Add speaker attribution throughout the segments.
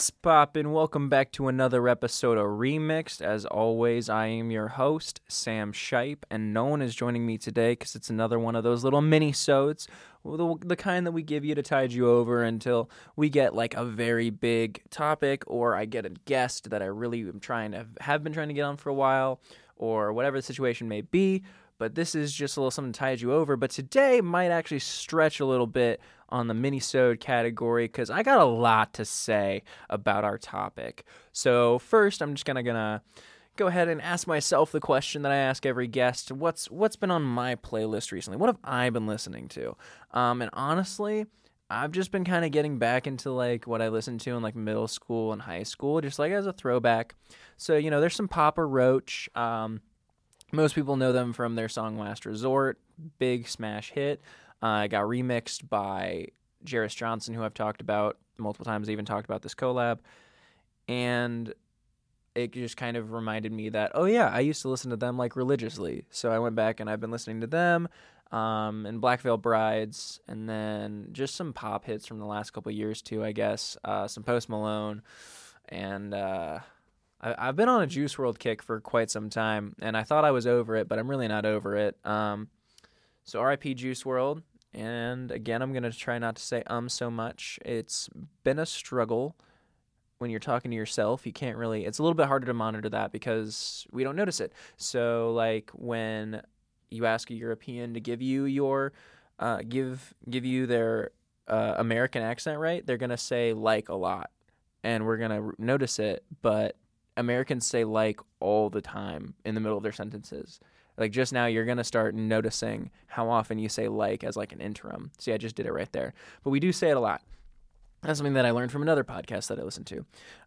Speaker 1: What's poppin'? Welcome back to another episode of Remixed. As always, I am your host, Sam Shipe, and no one is joining me today because it's another one of those little mini-sodes, the, the kind that we give you to tide you over until we get like a very big topic or I get a guest that I really am trying to have been trying to get on for a while or whatever the situation may be. But this is just a little something to tide you over. But today might actually stretch a little bit on the minisode category because I got a lot to say about our topic. So first, I'm just gonna gonna go ahead and ask myself the question that I ask every guest: What's what's been on my playlist recently? What have I been listening to? Um, and honestly. I've just been kind of getting back into like what I listened to in like middle school and high school, just like as a throwback. So you know, there's some Papa Roach. Um, most people know them from their song Last Resort, big smash hit. Uh, got remixed by Jarris Johnson, who I've talked about multiple times. I even talked about this collab. And it just kind of reminded me that, oh, yeah, I used to listen to them like religiously. So I went back and I've been listening to them um, and Black Veil Brides, and then just some pop hits from the last couple years, too, I guess. Uh, some Post Malone. And uh, I, have been on a Juice WRLD kick for quite some time, and I thought I was over it, but I'm really not over it. Um, so RIP Juice WRLD, And again, I'm going to try not to say um so much. It's been a struggle when you're talking to yourself. You can't really, it's a little bit harder to monitor that because we don't notice it. So, like when you ask a European to give you your, uh, give, give you their uh, American accent, right? They're to say like a lot and we're to notice it. But Americans say like all the time in the middle of their sentences. Like just now, you're gonna start noticing how often you say like as like an interim. See, I just did it right there. But we do say it a lot. That's something that I learned from another podcast that I listened to.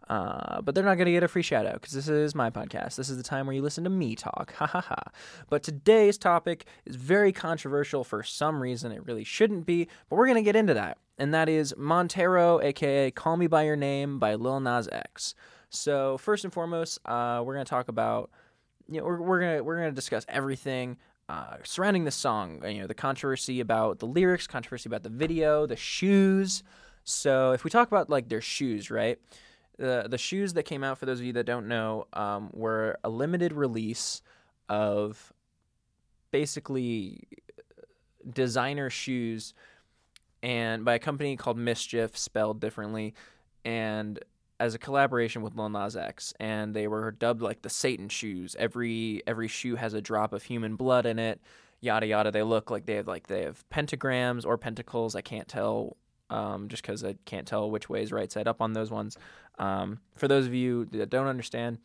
Speaker 1: Uh, but they're not going to get a free shout out because this is my podcast. This is the time where you listen to me talk. Ha ha ha. But today's topic is very controversial for some reason. It really shouldn't be, but we're going to get into that. And that is Montero, aka Call Me By Your Name by Lil Nas X. So, first and foremost, uh, we're to talk about you know, we're, we're gonna we're gonna discuss everything uh, surrounding the song. You know, the controversy about the lyrics, controversy about the video, the shoes. So if we talk about like their shoes, right? The the shoes that came out for those of you that don't know um, were a limited release of basically designer shoes and by a company called MSCHF spelled differently and as a collaboration with Lil Nas X, and they were dubbed like the Satan shoes. Every every shoe has a drop of human blood in it. Yada yada. They look like they have like they have pentagrams or pentacles. I can't tell, um, just because I can't tell which way is right side up on those ones. Um, for those of you that don't understand,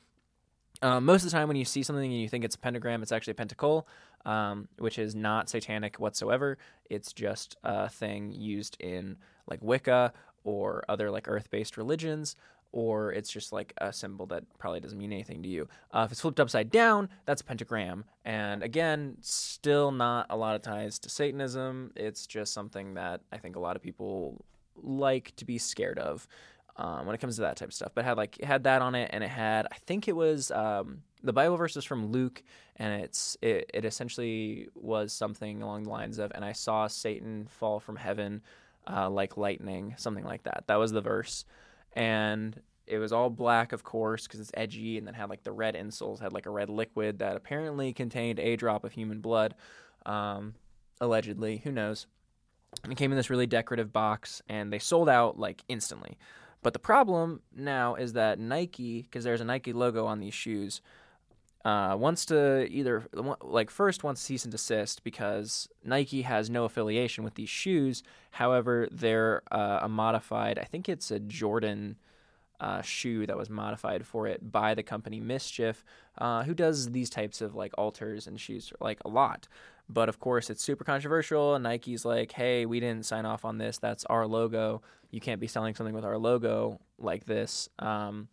Speaker 1: um, most of the time when you see something and you think it's a pentagram, it's actually a pentacle, um, which is not satanic whatsoever. It's just a thing used in like Wicca or other like earth-based religions or it's just like a symbol that probably doesn't mean anything to you. Uh, if it's flipped upside down, that's a pentagram. And again, still not a lot of ties to Satanism. It's just something that I think a lot of people like to be scared of um, when it comes to that type of stuff. But had like had that on it, and it had I think it was um, the Bible verse is from Luke, and it's it, it essentially was something along the lines of, "And I saw Satan fall from heaven." Uh, like lightning, something like that. That was the verse and it was all black, of course, because it's edgy, and then had like the red insoles, had like a red liquid that apparently contained a drop of human blood, um, allegedly. Who knows? And it came in this really decorative box, and they sold out like instantly. But the problem now is that Nike, because there's a Nike logo on these shoes, uh, wants to either like first wants to cease and desist because Nike has no affiliation with these shoes. However, they're uh, a modified. I think it's a Jordan uh, shoe that was modified for it by the company MSCHF, uh, who does these types of like alters and shoes like a lot. But of course, it's super controversial. And Nike's like, "Hey, we didn't sign off on this. That's our logo. You can't be selling something with our logo like this." Um,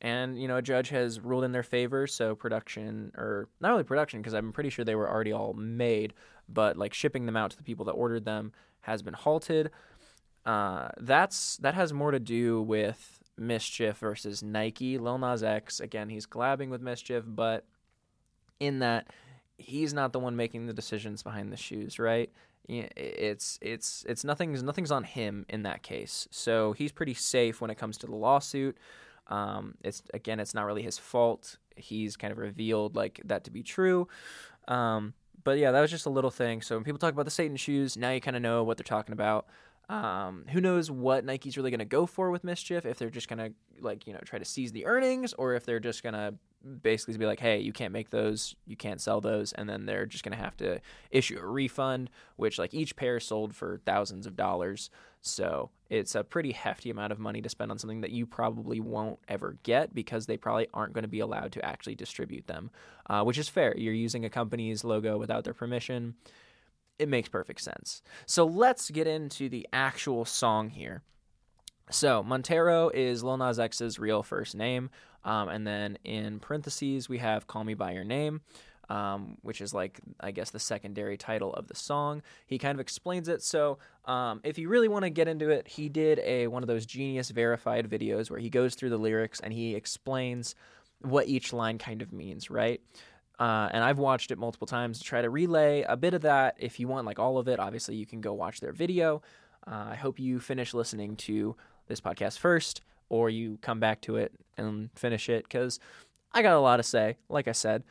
Speaker 1: and you know a judge has ruled in their favor so production or not only production because i'm pretty sure they were already all made but like shipping them out to the people that ordered them has been halted uh, that's that has more to do with MSCHF versus nike lil nas x again he's collabing with MSCHF but in that he's not the one making the decisions behind the shoes right it's it's it's nothing's nothing's on him in that case. So he's pretty safe when it comes to the lawsuit. Um, it's again, it's not really his fault. He's kind of revealed like that to be true. Um, but yeah, that was just a little thing. So when people talk about the Satan shoes, now you kind of know what they're talking about. Um, who knows what Nike's really going to go for with MSCHF? If they're just going to like you know try to seize the earnings, or if they're just going to basically be like, hey, you can't make those, you can't sell those, and then they're just going to have to issue a refund, which like each pair sold for thousands of dollars. So it's a pretty hefty amount of money to spend on something that you probably won't ever get because they probably aren't going to be allowed to actually distribute them, uh, which is fair. You're using a company's logo without their permission it makes perfect sense. So let's get into the actual song here. So Montero is Lil Nas X's real first name, um, and then in parentheses we have "Call Me by Your Name." Um, which is like I guess the secondary title of the song. He kind of explains it. So um, if you really want to get into it, he did a one of those genius verified videos where he goes through the lyrics and he explains what each line kind of means, right? Uh, and I've watched it multiple times to try to relay a bit of that. If you want like all of it, obviously you can go watch their video. Uh, I hope you finish listening to this podcast first, or you come back to it and finish it because I got a lot to say. Like I said.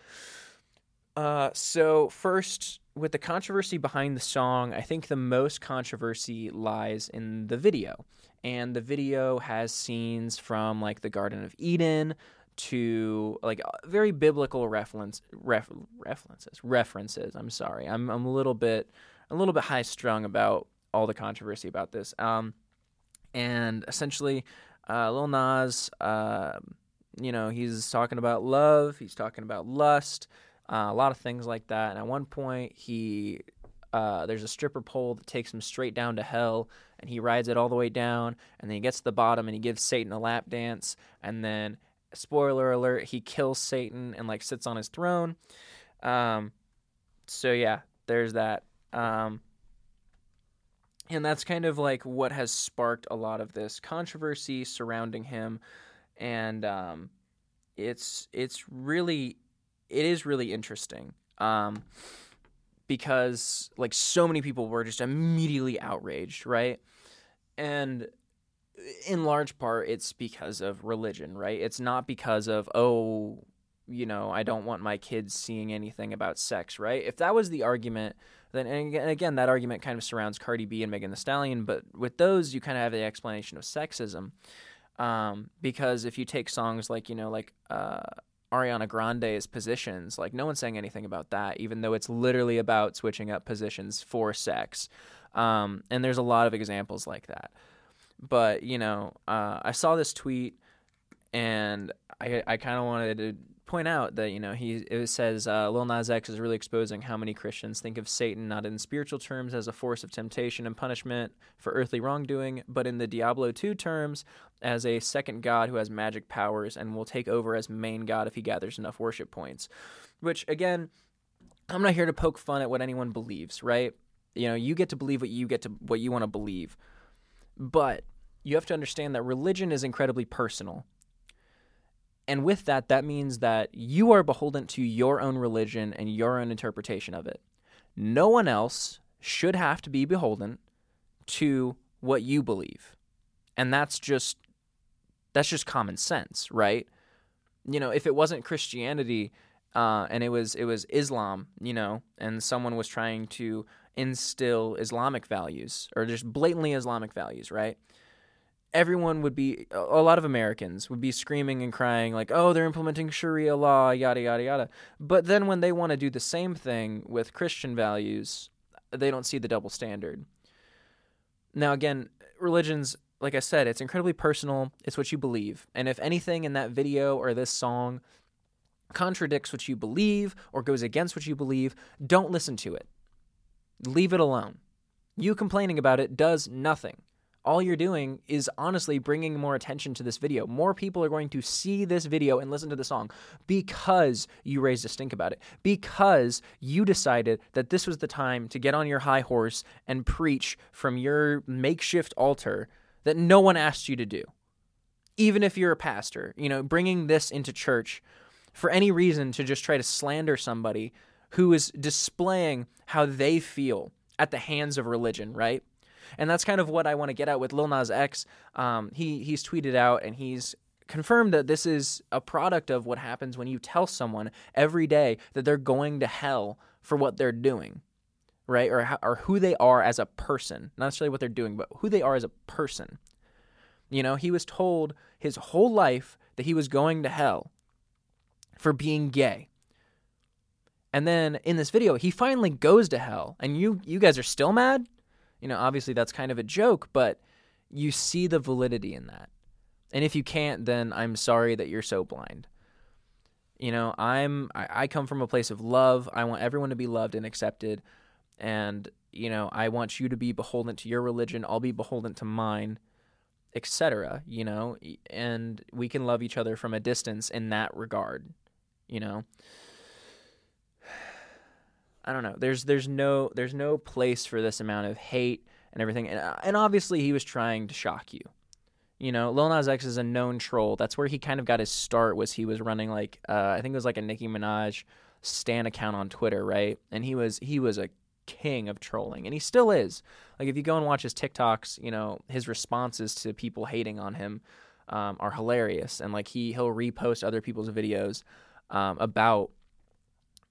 Speaker 1: Uh, so first, with the controversy behind the song, I think the most controversy lies in the video. And the video has scenes from like the Garden of Eden, to like very biblical reference ref, references references. I'm sorry, I'm I'm a little bit a little bit high strung about all the controversy about this. Um, and essentially, uh, Lil Nas, uh, you know, he's talking about love, he's talking about lust, uh, a lot of things like that. And at one point, he uh, there's a stripper pole that takes him straight down to hell, and he rides it all the way down, and then he gets to the bottom and he gives Satan a lap dance, and then spoiler alert, he kills Satan and like sits on his throne. Um, so yeah, there's that. Um, and that's kind of like what has sparked a lot of this controversy surrounding him, and um, it's it's really it is really interesting um, because like so many people were just immediately outraged, right? And in large part it's because of religion, right? It's not because of oh, you know, I don't want my kids seeing anything about sex, right? If that was the argument, then and again that argument kind of surrounds Cardi B and Megan Thee Stallion, but with those you kind of have the explanation of sexism. Um, because if you take songs like you know like uh, Ariana Grande's positions, like no one's saying anything about that, even though it's literally about switching up positions for sex. Um, and there's a lot of examples like that. But you know, uh, I saw this tweet, and I I kind of wanted to point out that you know he it says uh, Lil Nas X is really exposing how many Christians think of Satan not in spiritual terms as a force of temptation and punishment for earthly wrongdoing, but in the Diablo 2 terms as a second god who has magic powers and will take over as main god if he gathers enough worship points. Which again, I'm not here to poke fun at what anyone believes, right? You know, you get to believe what you get to what you want to believe. But you have to understand that religion is incredibly personal. And with that, that means that you are beholden to your own religion and your own interpretation of it. No one else should have to be beholden to what you believe. And that's just that's just common sense, right? You know, if it wasn't Christianity uh, and it was it was Islam, you know, and someone was trying to instill Islamic values or just blatantly Islamic values, right? Everyone would be, a lot of Americans would be screaming and crying, like, oh, they're implementing Sharia law, yada, yada, yada. But then when they want to do the same thing with Christian values, they don't see the double standard. Now, again, religions, like I said, it's incredibly personal. It's what you believe. And if anything in that video or this song contradicts what you believe or goes against what you believe, don't listen to it leave it alone. You complaining about it does nothing. All you're doing is honestly bringing more attention to this video. More people are going to see this video and listen to the song because you raised a stink about it. Because you decided that this was the time to get on your high horse and preach from your makeshift altar that no one asked you to do. Even if you're a pastor, you know, bringing this into church for any reason to just try to slander somebody who is displaying how they feel at the hands of religion, right? And that's kind of what I want to get at with Lil Nas X. Um, he he's tweeted out and he's confirmed that this is a product of what happens when you tell someone every day that they're going to hell for what they're doing, right? Or or who they are as a person, not necessarily what they're doing, but who they are as a person. You know, he was told his whole life that he was going to hell for being gay. And then in this video, he finally goes to hell, and you you guys are still mad. You know, obviously that's kind of a joke, but you see the validity in that. And if you can't, then I'm sorry that you're so blind. You know, I'm I, I come from a place of love. I want everyone to be loved and accepted, and you know, I want you to be beholden to your religion. I'll be beholden to mine, etc. You know, and we can love each other from a distance in that regard. You know. I don't know. There's there's no there's no place for this amount of hate and everything. And, uh, and obviously he was trying to shock you. You know, Lil Nas X is a known troll. That's where he kind of got his start. Was he was running like uh, I think it was like a Nicki Minaj stan account on Twitter, right? And he was he was a king of trolling, and he still is. Like if you go and watch his TikToks, you know his responses to people hating on him um, are hilarious, and like he he'll repost other people's videos um, about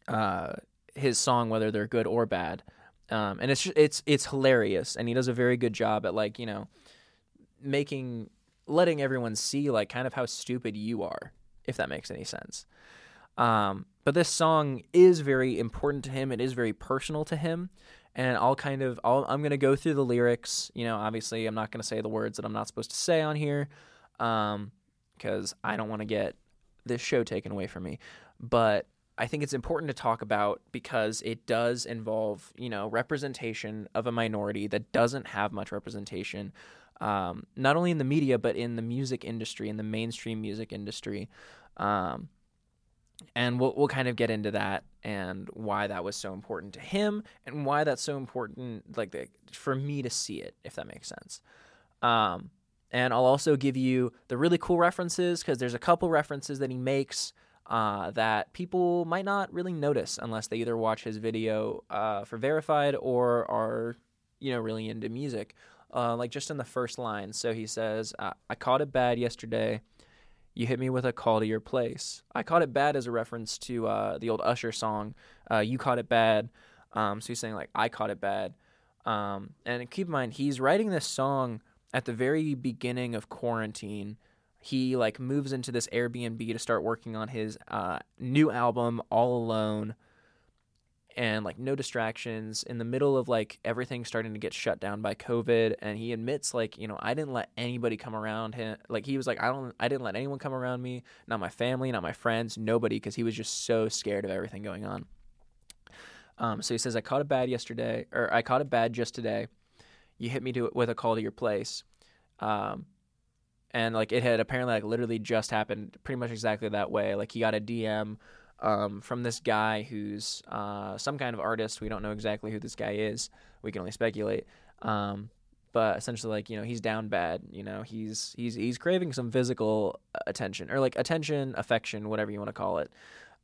Speaker 1: uh, his song, whether they're good or bad. Um, and it's it's it's hilarious, and he does a very good job at like you know making letting everyone see like kind of how stupid you are, if that makes any sense. Um, but this song is very important to him. It is very personal to him, and I'll kind of I'll, I'm gonna go through the lyrics. You know, obviously I'm not gonna say the words that I'm not supposed to say on here, because um, I don't want to get this show taken away from me. But I think it's important to talk about because it does involve, you know, representation of a minority that doesn't have much representation, um, not only in the media but in the music industry, in the mainstream music industry. Um, and we'll we'll kind of get into that and why that was so important to him and why that's so important, like the, for me to see it, if that makes sense. Um, and I'll also give you the really cool references because there's a couple references that he makes uh, that people might not really notice unless they either watch his video uh, for verified or are, you know, really into music. Uh, like just in the first line. So he says, I caught it bad yesterday. You hit me with a call to your place. I caught it bad as a reference to uh, the old Usher song, uh, You Caught It Bad. Um, so he's saying, like, I caught it bad. Um, and keep in mind, he's writing this song at the very beginning of quarantine he like moves into this Airbnb to start working on his uh, new album all alone. And like no distractions. In the middle of like everything starting to get shut down by covid and he admits like you know i didn't let anybody come around him. Like he was like i don't i didn't let anyone come around me. Not my family not my friends nobody because he was just so scared of everything going on. Um, so he says i caught a bad yesterday or i caught a bad just today. You hit me to with a call to your place. Um, and like it had apparently like literally just happened pretty much exactly that way. Like he got a dm um, from this guy who's uh, some kind of artist. We don't know exactly who this guy is. We can only speculate. Um, but essentially like you know he's down bad you know he's he's he's craving some physical attention or like attention affection whatever you want to call it.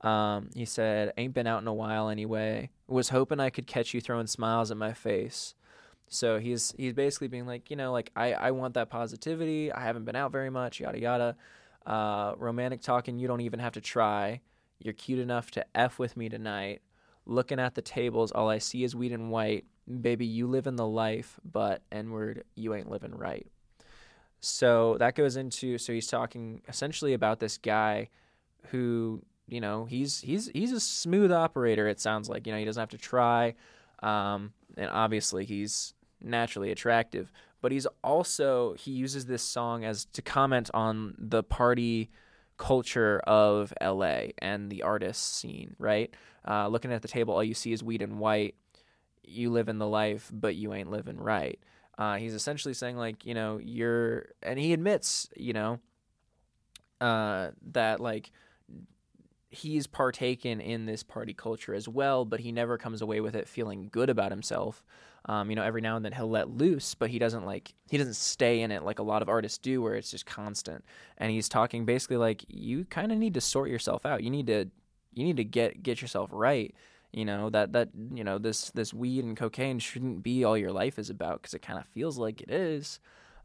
Speaker 1: Um, he said ain't been out in a while anyway. Was hoping i could catch you throwing smiles at my face so he's he's basically being like, you know, like I, I want that positivity. I haven't been out very much, yada yada. Uh, romantic talking, you don't even have to try. You're cute enough to f with me tonight. Looking at the tables, all I see is weed and white. Baby, you live in the life, but N word, you ain't living right. So that goes into so he's talking essentially about this guy who you know he's he's he's a smooth operator. It sounds like you know he doesn't have to try. Um, and obviously he's naturally attractive, but he's also he uses this song as to comment on the party culture of LA and the artist scene, right? Uh, looking at the table, all you see is weed and white. You live in the life, but you ain't living right. Uh, he's essentially saying like, you know, you're, and he admits, you know, uh, that like he's partaken in this party culture as well, but he never comes away with it feeling good about himself. Um, you know, every now and then he'll let loose, but he doesn't like he doesn't stay in it like a lot of artists do, where it's just constant. And he's talking basically like you kind of need to sort yourself out. You need to you need to get get yourself right. you know that that you know this this weed and cocaine shouldn't be all your life is about because it kind of feels like it is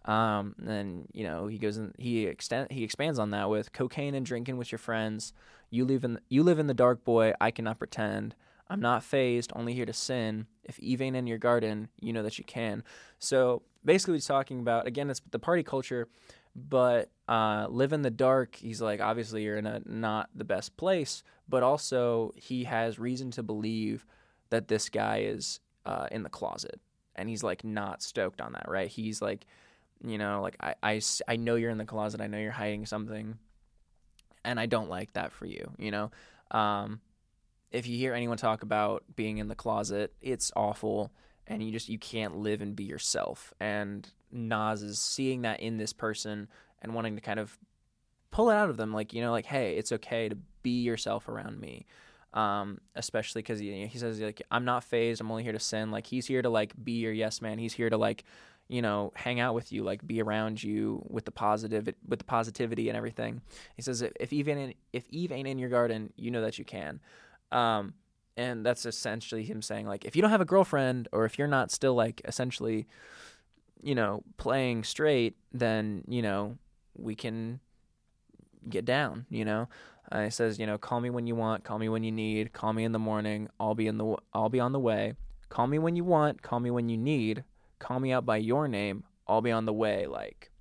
Speaker 1: um, and you know he goes and he extend he expands on that with cocaine and drinking with your friends. You live in you live in the dark boy. I cannot pretend. I'm not phased only here to sin. If eve ain't in your garden you know that you can. So basically he's talking about again it's the party culture but uh, live in the dark he's like obviously you're in a not the best place but also he has reason to believe that this guy is uh, in the closet. And he's like not stoked on that right? He's like you know like I, I, I know you're in the closet i know you're hiding something and i don't like that for you you know um, if you hear anyone talk about being in the closet it's awful and you just you can't live and be yourself and Nas is seeing that in this person and wanting to kind of pull it out of them, like you know, like hey, it's okay to be yourself around me. Um, especially because he, he says like I'm not phased. I'm only here to sin. Like he's here to like be your yes man. He's here to like you know hang out with you, like be around you with the positive with the positivity and everything. He says if Eve ain't in, if Eve ain't in your garden, you know that you can. Um, and that's essentially him saying like if you don't have a girlfriend or if you're not still like essentially you know, playing straight, then, you know, we can get down, you know. Uh, he says, you know, call me when you want, call me when you need, call me in the morning, I'll be in the I'll be on the way. Call me when you want, call me when you need, call me out by your name, I'll be on the way like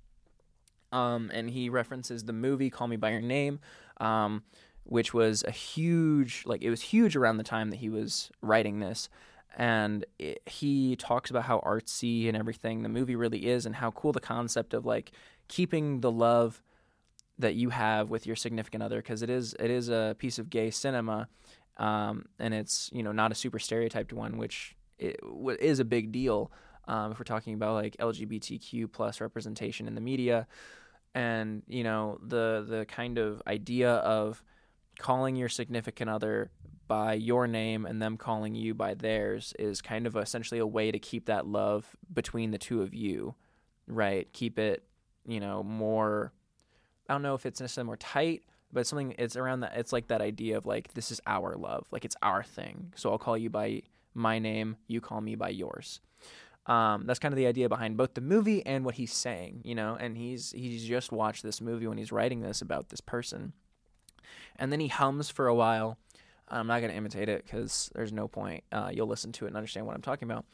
Speaker 1: um and he references the movie Call Me by Your Name um which was a huge like it was huge around the time that he was writing this and it, he talks about how artsy and everything the movie really is and how cool the concept of like keeping the love that you have with your significant other because it is it is a piece of gay cinema um, and it's you know not a super stereotyped one which is a big deal um, if we're talking about like LGBTQ plus representation in the media and you know the the kind of idea of calling your significant other by your name and them calling you by theirs is kind of essentially a way to keep that love between the two of you, right? Keep it, you know, more. I don't know if it's necessarily more tight, but something. It's around that. It's like that idea of like this is our love, like it's our thing. So I'll call you by my name, you call me by yours. Um, that's kind of the idea behind both the movie and what he's saying, you know. And he's he's just watched this movie when he's writing this about this person, and then he hums for a while I'm not going to imitate it because there's no point. Uh, you'll listen to it and understand what I'm talking about.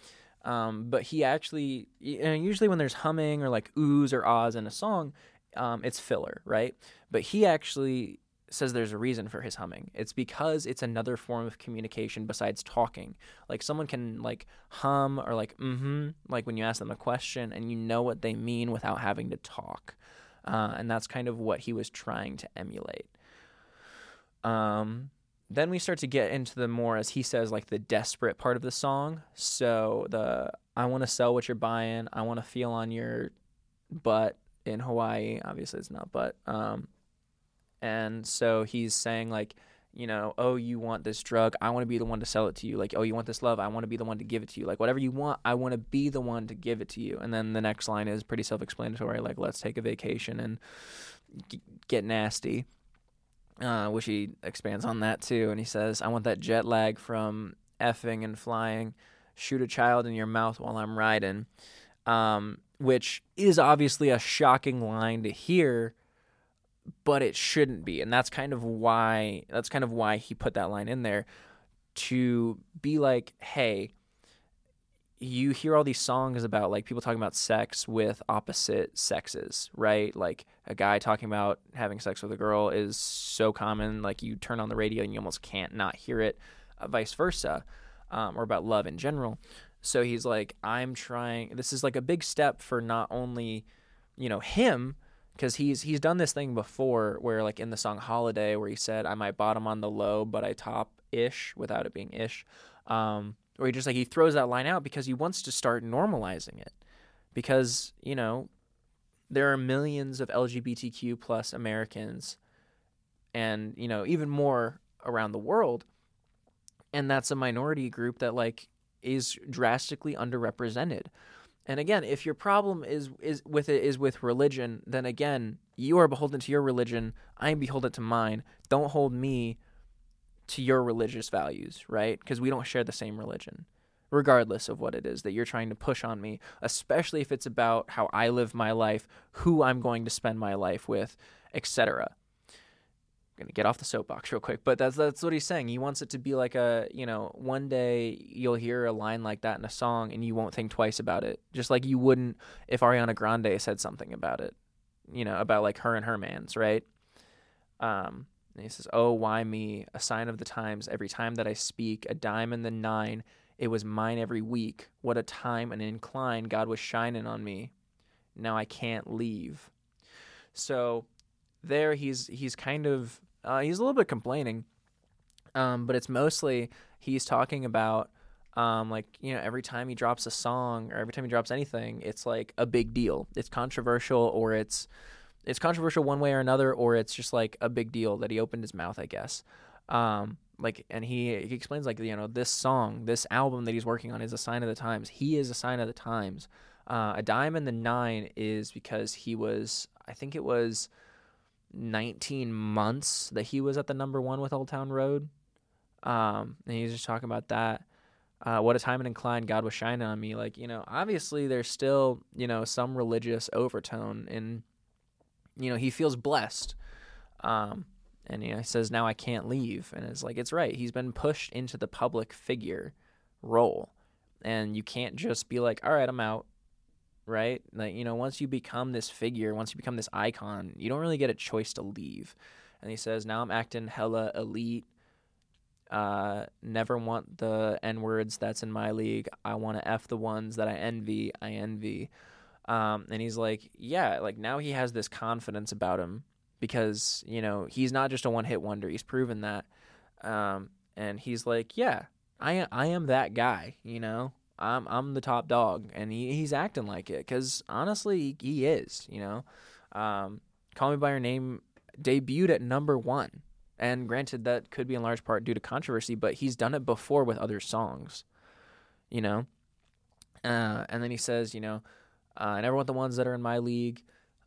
Speaker 1: Um, but he actually, usually when there's humming or like oohs or ahs in a song, um, it's filler, right? But he actually says there's a reason for his humming. It's because it's another form of communication besides talking. Like someone can like hum or like mm-hmm, like when you ask them a question and you know what they mean without having to talk. Uh, and that's kind of what he was trying to emulate. Um, then we start to get into the more as he says like the desperate part of the song so the i want to sell what you're buying i want to feel on your butt in hawaii obviously it's not but um and so he's saying like you know oh you want this drug i want to be the one to sell it to you like oh you want this love i want to be the one to give it to you like whatever you want i want to be the one to give it to you and then the next line is pretty self-explanatory like let's take a vacation and g- get nasty uh, which he expands on that too. And he says, I want that jet lag from effing and flying. Shoot a child in your mouth while I'm riding. Um, which is obviously a shocking line to hear, but it shouldn't be. And that's kind of why that's kind of why he put that line in there to be like, hey, you hear all these songs about like people talking about sex with opposite sexes, right? Like a guy talking about having sex with a girl is so common. Like you turn on the radio and you almost can't not hear it, uh, vice versa, um, or about love in general. So he's like, I'm trying. This is like a big step for not only, you know, him because he's he's done this thing before where like in the song Holiday where he said I might bottom on the low but I top ish without it being ish. Um, or he just like he throws that line out because he wants to start normalizing it because you know there are millions of lgbtq plus americans and you know even more around the world and that's a minority group that like is drastically underrepresented and again if your problem is is with it is with religion then again you are beholden to your religion i am beholden to mine don't hold me to your religious values, right? Because we don't share the same religion, regardless of what it is that you're trying to push on me, especially if it's about how I live my life, who I'm going to spend my life with, etc. I'm gonna get off the soapbox real quick, but that's that's what he's saying. He wants it to be like a you know one day you'll hear a line like that in a song and you won't think twice about it, just like you wouldn't if Ariana Grande said something about it, you know about like her and her man's right. Um, and he says, "Oh, why me? A sign of the times. Every time that I speak, a dime and the nine. It was mine every week. What a time and incline God was shining on me. Now I can't leave." So there, he's he's kind of uh, he's a little bit complaining, um, but it's mostly he's talking about. Um, like you know, every time he drops a song or every time he drops anything, it's like a big deal. It's controversial or it's it's controversial one way or another, or it's just like a big deal that he opened his mouth, I guess. Um, like, and he he explains like you know this song, this album that he's working on is a sign of the times. He is a sign of the times. Uh, a dime and the nine is because he was, I think it was, 19 months that he was at the number one with Old Town Road. Um, and he's just talking about that. Uh, what a time and incline God was shining on me. Like, you know, obviously there's still, you know, some religious overtone and, you know, he feels blessed. Um, and you know, he says, "Now I can't leave," and it's like it's right. He's been pushed into the public figure role, and you can't just be like, "All right, I'm out." Right? Like you know, once you become this figure, once you become this icon, you don't really get a choice to leave. And he says, "Now I'm acting hella elite." Uh, never want the n words that's in my league. I want to f the ones that I envy. I envy. Um, and he's like, yeah, like now he has this confidence about him because you know he's not just a one hit wonder. He's proven that. Um, and he's like, yeah, I I am that guy. You know, I'm I'm the top dog, and he, he's acting like it because honestly, he is. You know, um, Call Me by Your Name debuted at number one, and granted that could be in large part due to controversy, but he's done it before with other songs. You know, uh, and then he says, you know, uh, I never want the ones that are in my league.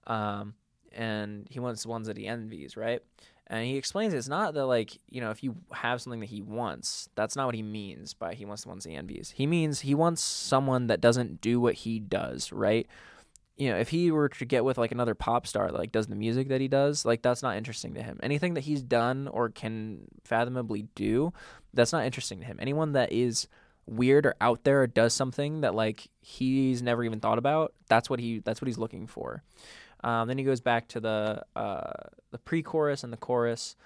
Speaker 1: Um, and he wants the ones that he envies, right? And he explains it's not that like you know if you have something that he wants, that's not what he means by he wants the ones he envies. He means he wants someone that doesn't do what he does, right? You know, if he were to get with like another pop star that like does the music that he does, like that's not interesting to him. Anything that he's done or can fathomably do, that's not interesting to him. Anyone that is weird or out there or does something that like he's never even thought about, that's what he that's what he's looking for. Um, then he goes back to the uh, the pre-chorus and the chorus,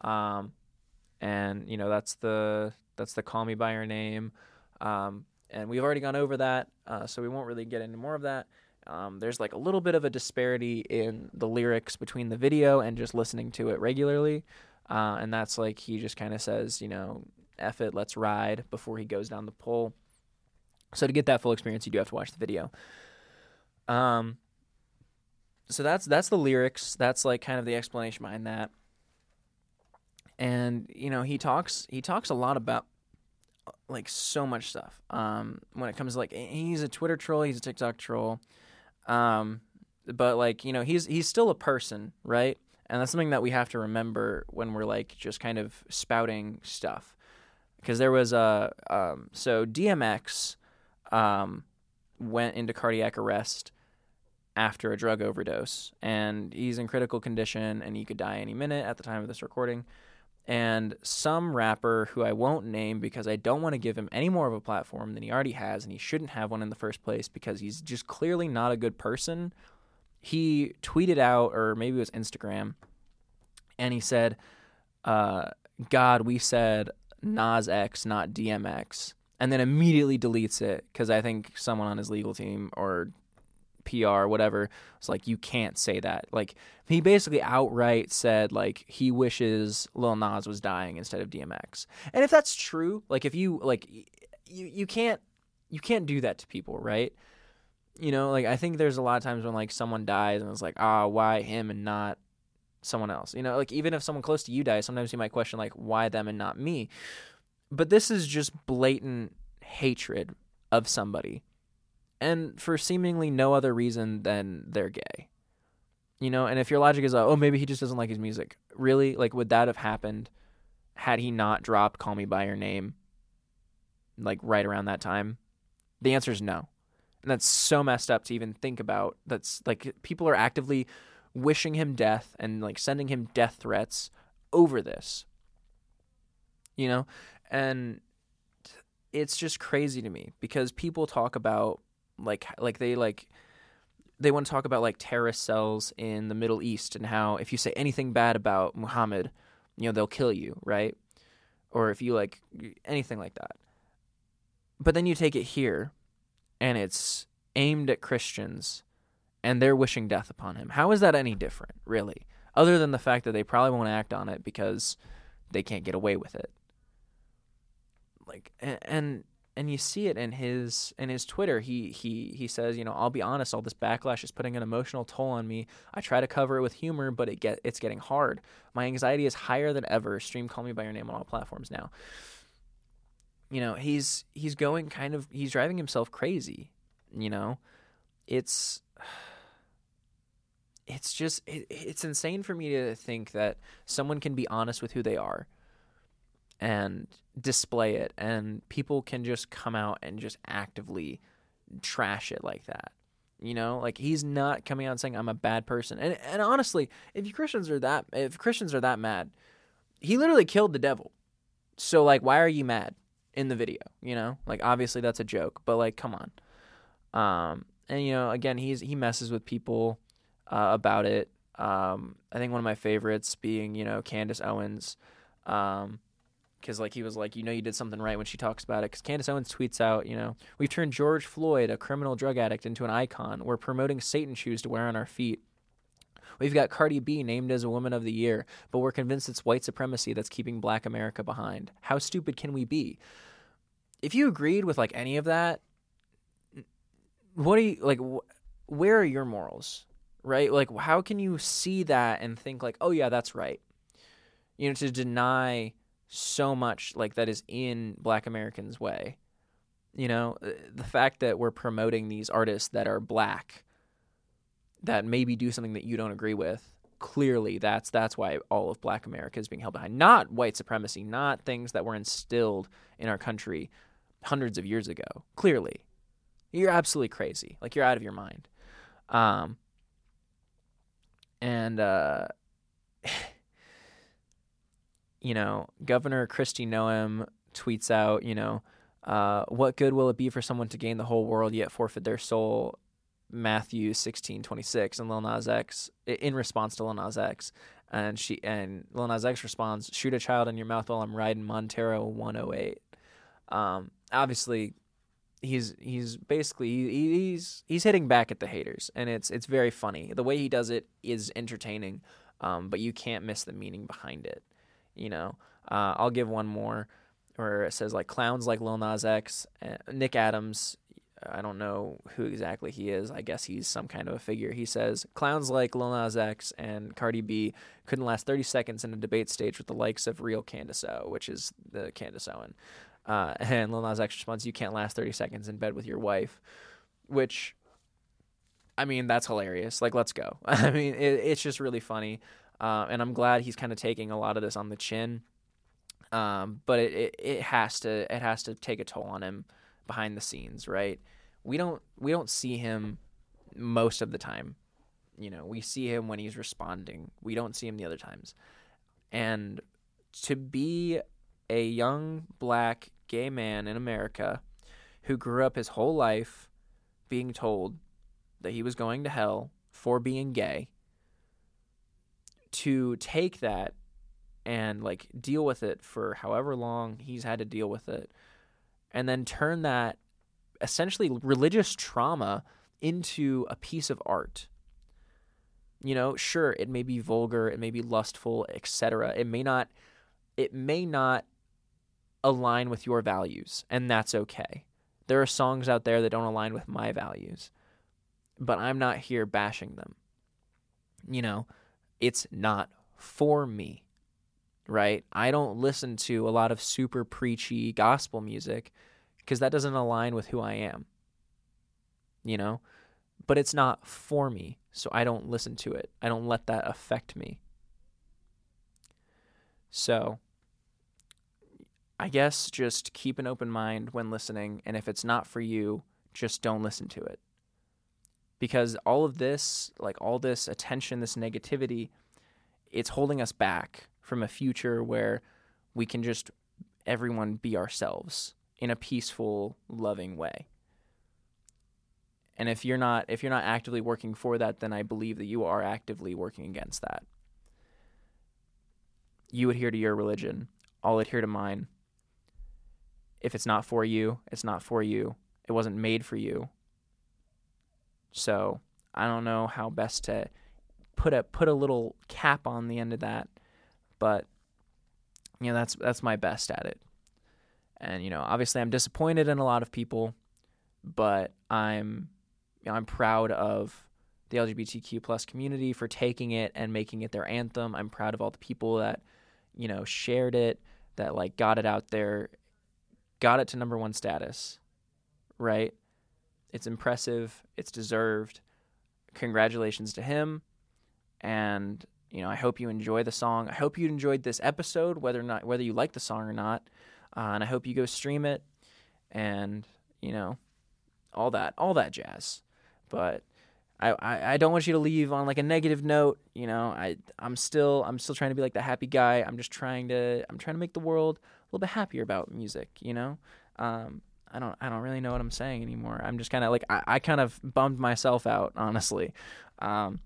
Speaker 1: um, and you know that's the that's the "Call Me by Your Name," um, and we've already gone over that, uh, so we won't really get into more of that. Um, there's like a little bit of a disparity in the lyrics between the video and just listening to it regularly, uh, and that's like he just kind of says, you know, F it, let's ride before he goes down the pole. So to get that full experience, you do have to watch the video. Um, so that's that's the lyrics. That's like kind of the explanation behind that. And you know, he talks he talks a lot about like so much stuff. Um, when it comes to like he's a Twitter troll, he's a TikTok troll. Um, but like you know, he's he's still a person, right? And that's something that we have to remember when we're like just kind of spouting stuff because there was a um, so DMX um, went into cardiac arrest after a drug overdose, and he's in critical condition, and he could die any minute at the time of this recording. And some rapper who I won't name because I don't want to give him any more of a platform than he already has, and he shouldn't have one in the first place because he's just clearly not a good person. He tweeted out, or maybe it was Instagram, and he said, uh, God, we said Nas X, not DMX, and then immediately deletes it because I think someone on his legal team or PR, whatever, It's like, you can't say that. Like, he basically outright said, like, he wishes Lil Nas was dying instead of DMX. And if that's true, like, if you, like, you, you can't, you can't do that to people, right? You know, like, I think there's a lot of times when, like, someone dies and it's like, ah, why him and not someone else. You know, like even if someone close to you dies, sometimes you might question like why them and not me. But this is just blatant hatred of somebody. And for seemingly no other reason than they're gay. You know, and if your logic is, oh, maybe he just doesn't like his music. Really? Like, would that have happened had he not dropped Call Me By Your Name like right around that time? The answer is no. And that's so messed up to even think about. That's like people are actively wishing him death and like sending him death threats over this. You know? And it's just crazy to me because people talk about like like they like they want to talk about like terrorist cells in the Middle East and how if you say anything bad about Muhammad, you know, they'll kill you, right? Or if you like anything like that. But then you take it here and it's aimed at Christians and they're wishing death upon him. How is that any different, really? Other than the fact that they probably won't act on it because they can't get away with it. Like and and you see it in his in his Twitter. He he he says, you know, I'll be honest, all this backlash is putting an emotional toll on me. I try to cover it with humor, but it get it's getting hard. My anxiety is higher than ever. Stream call me by your name on all platforms now. You know, he's he's going kind of he's driving himself crazy, you know. It's it's just it, it's insane for me to think that someone can be honest with who they are and display it and people can just come out and just actively trash it like that you know? Like he's not coming out saying i'm a bad person. And and honestly if you christians are that if christians are that mad he literally killed the devil. So like why are you mad in the video you know? Like obviously that's a joke but like come on. Um and you know again he's he messes with people uh, about it. Um i think one of my favorites being you know candace owens. Um because like he was like, you know, you did something right when she talks about it. Because Candace Owens tweets out, you know, we've turned George Floyd, a criminal drug addict, into an icon. We're promoting Satan shoes to wear on our feet. We've got Cardi B named as a Woman of the Year, but we're convinced it's white supremacy that's keeping Black America behind. How stupid can we be? If you agreed with like any of that, what do you like? Wh- where are your morals? Right? Like, how can you see that and think like, oh yeah, that's right? You know, to deny so much like that is in black Americans' way. You know, uh, the fact that we're promoting these artists that are black that maybe do something that you don't agree with, clearly that's that's why all of black America is being held behind. Not white supremacy, not things that were instilled in our country hundreds of years ago. Clearly. You're absolutely crazy. Like you're out of your mind. Um and uh you know, Governor Kristi Noem tweets out, you know, uh, what good will it be for someone to gain the whole world yet forfeit their soul? Matthew sixteen twenty six and Lil Nas X in response to Lil Nas X, and she and Lil Nas X responds, "Shoot a child in your mouth while I'm riding Montero 108." Um, obviously, he's he's basically he's he's hitting back at the haters, and it's it's very funny. The way he does it is entertaining, um, but you can't miss the meaning behind it. You know, uh, I'll give one more where it says like clowns like Lil Nas X, uh, Nick Adams. I don't know who exactly he is. I guess he's some kind of a figure. He says clowns like Lil Nas X and Cardi B couldn't last 30 seconds in a debate stage with the likes of real Candace O, which is the Candace Owen. Uh, and Lil Nas X responds, "You can't last 30 seconds in bed with your wife," which, I mean, that's hilarious. Like, let's go. I mean, it, it's just really funny. Uh, and I'm glad he's kind of taking a lot of this on the chin. Um, but it, it, it has to it has to take a toll on him behind the scenes, right? We don't we don't see him most of the time. You know, we see him when he's responding. We don't see him the other times. And to be a young black gay man in America who grew up his whole life being told that he was going to hell for being gay to take that and like deal with it for however long he's had to deal with it and then turn that essentially religious trauma into a piece of art. You know sure it may be vulgar it may be lustful etc it may not it may not align with your values and that's okay. There are songs out there that don't align with my values but i'm not here bashing them. You know it's not for me, right? I don't listen to a lot of super preachy gospel music because that doesn't align with who I am, you know? But it's not for me, so I don't listen to it. I don't let that affect me. So, I guess just keep an open mind when listening. And if it's not for you, just don't listen to it. Because all of this, like all this attention, this negativity, it's holding us back from a future where we can just everyone be ourselves in a peaceful, loving way. And if you're not if you're not actively working for that, then I believe that you are actively working against that. You adhere to your religion, I'll adhere to mine. If it's not for you, it's not for you. It wasn't made for you. So, I don't know how best to put a put a little cap on the end of that, but you know, that's that's my best at it. And you know, obviously I'm disappointed in a lot of people, but I'm you know, I'm proud of the LGBTQ plus community for taking it and making it their anthem. I'm proud of all the people that, you know, shared it, that like got it out there, got it to number one status, right? It's impressive. It's deserved. Congratulations to him. And, you know, I hope you enjoy the song. I hope you enjoyed this episode, whether or not, whether you like the song or not. Uh, and I hope you go stream it and, you know, all that, all that jazz. But I, I, don't want you to leave on like a negative note. You know, I I'm still I'm still trying to be like the happy guy. I'm just trying to I'm trying to make the world a little bit happier about music. You know, um, I don't I don't really know what I'm saying anymore. I'm just kind of like I, I kind of bummed myself out honestly. Um,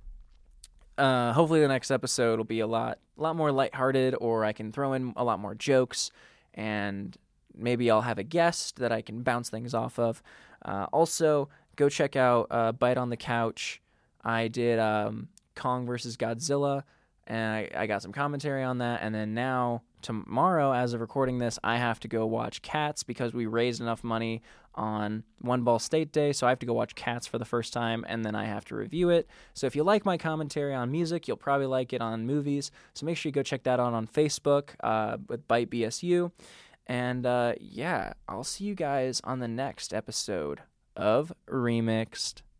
Speaker 1: uh, hopefully the next episode will be a lot a lot more lighthearted, or I can throw in a lot more jokes, and maybe I'll have a guest that I can bounce things off of. Uh, also, go check out uh, Byte on the Couch. I did um, Kong versus Godzilla, and I, I got some commentary on that. And then now, tomorrow, as of recording this, I have to go watch Cats because we raised enough money on One Ball State Day. So I have to go watch Cats for the first time, and then I have to review it. So if you like my commentary on music, you'll probably like it on movies. So make sure you go check that out on Facebook uh, with Byte BSU. And uh, yeah, I'll see you guys on the next episode of Remixed.